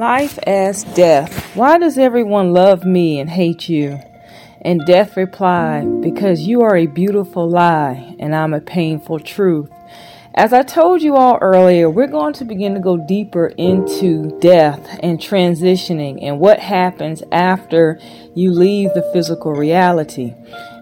Life as death. Why does everyone love me and hate you? And death replied, Because you are a beautiful lie and I'm a painful truth. As I told you all earlier, we're going to begin to go deeper into death and transitioning and what happens after you leave the physical reality.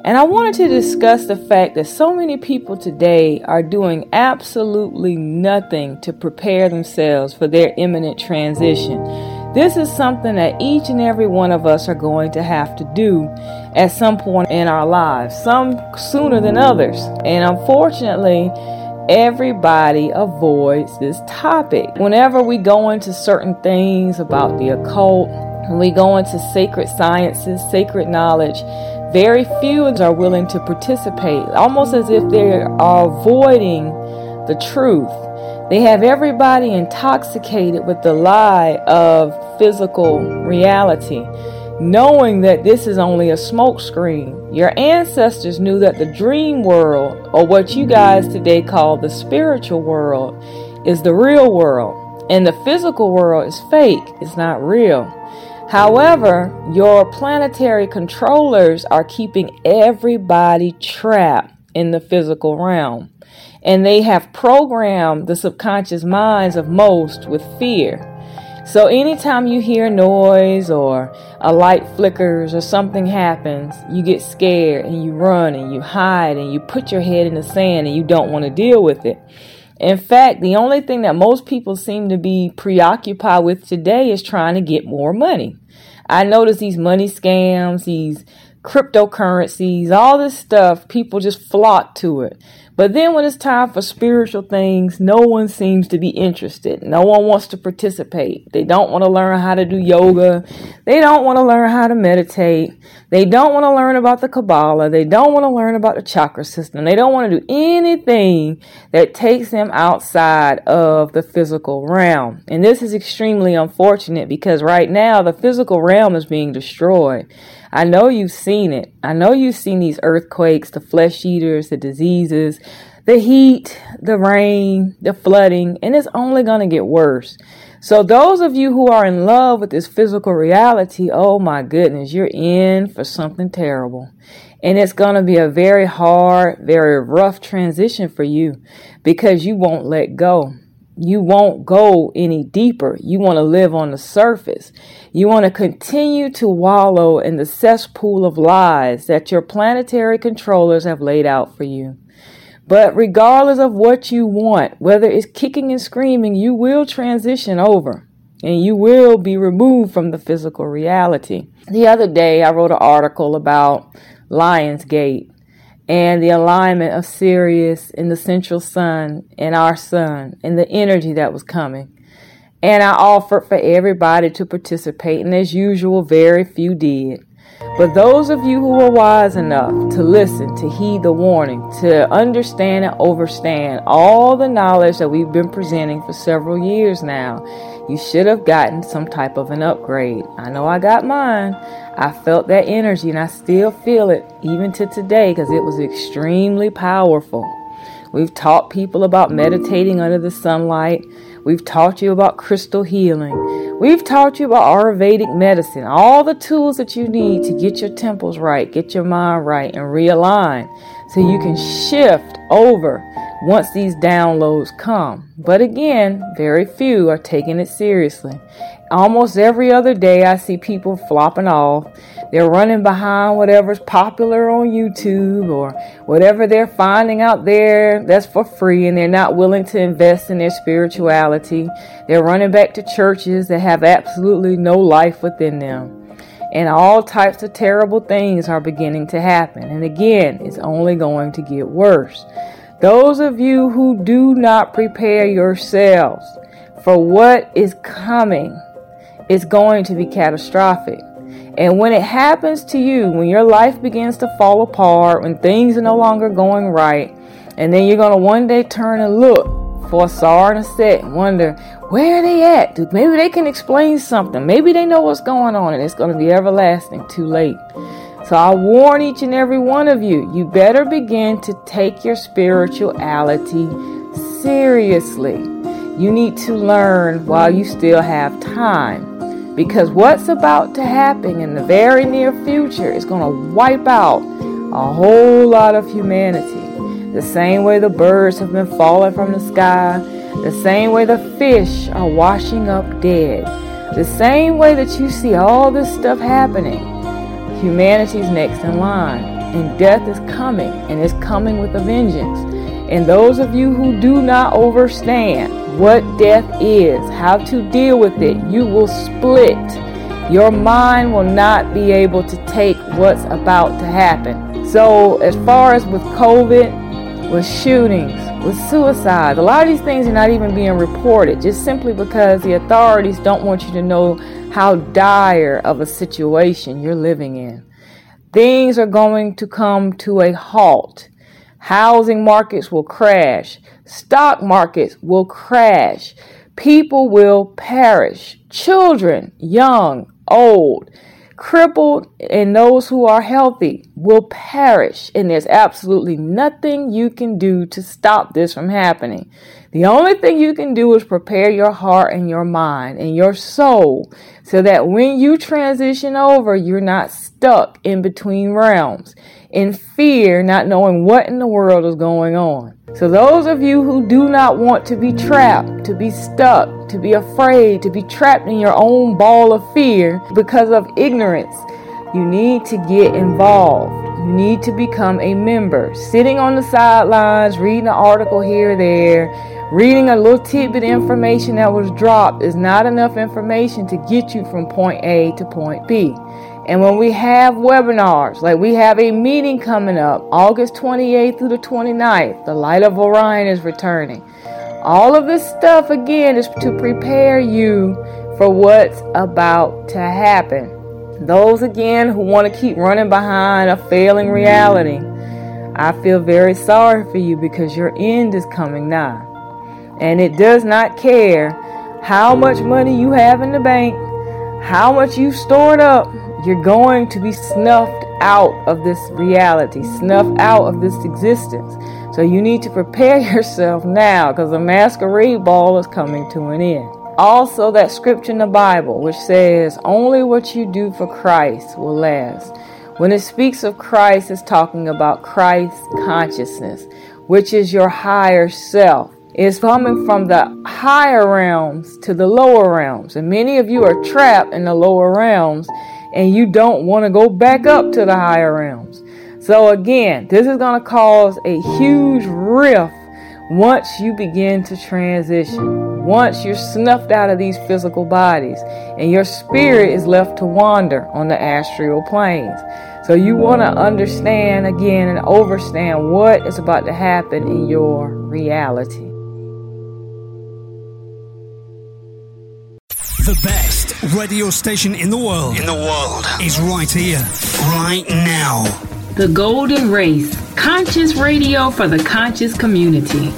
And I wanted to discuss the fact that so many people today are doing absolutely nothing to prepare themselves for their imminent transition. This is something that each and every one of us are going to have to do at some point in our lives, some sooner than others. And unfortunately, everybody avoids this topic. Whenever we go into certain things about the occult, we go into sacred sciences, sacred knowledge, very few are willing to participate, almost as if they are avoiding the truth. They have everybody intoxicated with the lie of physical reality knowing that this is only a smokescreen. Your ancestors knew that the dream world, or what you guys today call the spiritual world, is the real world, and the physical world is fake, it's not real. However, your planetary controllers are keeping everybody trapped in the physical realm. And they have programmed the subconscious minds of most with fear. So anytime you hear noise or a light flickers or something happens, you get scared and you run and you hide and you put your head in the sand and you don't want to deal with it. In fact, the only thing that most people seem to be preoccupied with today is trying to get more money. I notice these money scams, these cryptocurrencies, all this stuff, people just flock to it. But then when it's time for spiritual things, no one seems to be interested. No one wants to participate. They don't want to learn how to do yoga. They don't want to learn how to meditate. They don't want to learn about the Kabbalah. They don't want to learn about the chakra system. They don't want to do anything that takes them outside of the physical realm. And this is extremely unfortunate because right now the physical realm is being destroyed. I know you've seen it. I know you've seen these earthquakes, the flesh eaters, the diseases, the heat, the rain, the flooding, and it's only going to get worse. So, those of you who are in love with this physical reality, oh my goodness, you're in for something terrible. And it's going to be a very hard, very rough transition for you because you won't let go you won't go any deeper. You want to live on the surface. You want to continue to wallow in the cesspool of lies that your planetary controllers have laid out for you. But regardless of what you want, whether it's kicking and screaming, you will transition over and you will be removed from the physical reality. The other day, I wrote an article about Lionsgate and the alignment of Sirius and the central sun and our sun and the energy that was coming. And I offered for everybody to participate, and as usual, very few did. But those of you who were wise enough to listen, to heed the warning, to understand and overstand all the knowledge that we've been presenting for several years now, you should have gotten some type of an upgrade. I know I got mine. I felt that energy and I still feel it even to today because it was extremely powerful. We've taught people about meditating under the sunlight. We've taught you about crystal healing. We've taught you about Ayurvedic medicine, all the tools that you need to get your temples right, get your mind right, and realign so you can shift over once these downloads come. But again, very few are taking it seriously. Almost every other day, I see people flopping off. They're running behind whatever's popular on YouTube or whatever they're finding out there that's for free, and they're not willing to invest in their spirituality. They're running back to churches that have absolutely no life within them. And all types of terrible things are beginning to happen. And again, it's only going to get worse. Those of you who do not prepare yourselves for what is coming is going to be catastrophic. And when it happens to you, when your life begins to fall apart, when things are no longer going right, and then you're going to one day turn and look for Asar and Aset and wonder, where are they at? Maybe they can explain something. Maybe they know what's going on, and it's going to be everlasting too late. So I warn each and every one of you, you better begin to take your spirituality seriously. You need to learn while you still have time. Because what's about to happen in the very near future is going to wipe out a whole lot of humanity. The same way the birds have been falling from the sky, the same way the fish are washing up dead, the same way that you see all this stuff happening, humanity's next in line, and death is coming, and it's coming with a vengeance. And those of you who do not understand what death is, how to deal with it, you will split. Your mind will not be able to take what's about to happen. So, as far as with COVID, with shootings, with suicide, a lot of these things are not even being reported just simply because the authorities don't want you to know how dire of a situation you're living in. Things are going to come to a halt. Housing markets will crash. Stock markets will crash. People will perish. Children, young, old, crippled, and those who are healthy will perish. And there's absolutely nothing you can do to stop this from happening. The only thing you can do is prepare your heart and your mind and your soul so that when you transition over, you're not stuck in between realms in fear, not knowing what in the world is going on. So, those of you who do not want to be trapped, to be stuck, to be afraid, to be trapped in your own ball of fear because of ignorance, you need to get involved. You need to become a member. Sitting on the sidelines, reading an article here there, Reading a little tidbit of information that was dropped is not enough information to get you from point A to point B. And when we have webinars, like we have a meeting coming up August 28th through the 29th, the Light of Orion is returning. All of this stuff, again, is to prepare you for what's about to happen. Those, again, who want to keep running behind a failing reality, I feel very sorry for you because your end is coming now and it does not care how much money you have in the bank, how much you've stored up, you're going to be snuffed out of this reality, snuffed out of this existence. So you need to prepare yourself now because the masquerade ball is coming to an end. Also, that scripture in the Bible which says, Only what you do for Christ will last. When it speaks of Christ, it's talking about Christ consciousness, which is your higher self It's coming from the higher realms to the lower realms. And many of you are trapped in the lower realms and you don't want to go back up to the higher realms. So, again, this is going to cause a huge rift once you begin to transition. Once you're snuffed out of these physical bodies and your spirit is left to wander on the astral planes. So, you want to understand again and overstand what is about to happen in your reality. The best radio station in the world. In the world. Is right here, right now. The Golden Race. Conscious radio for the conscious community.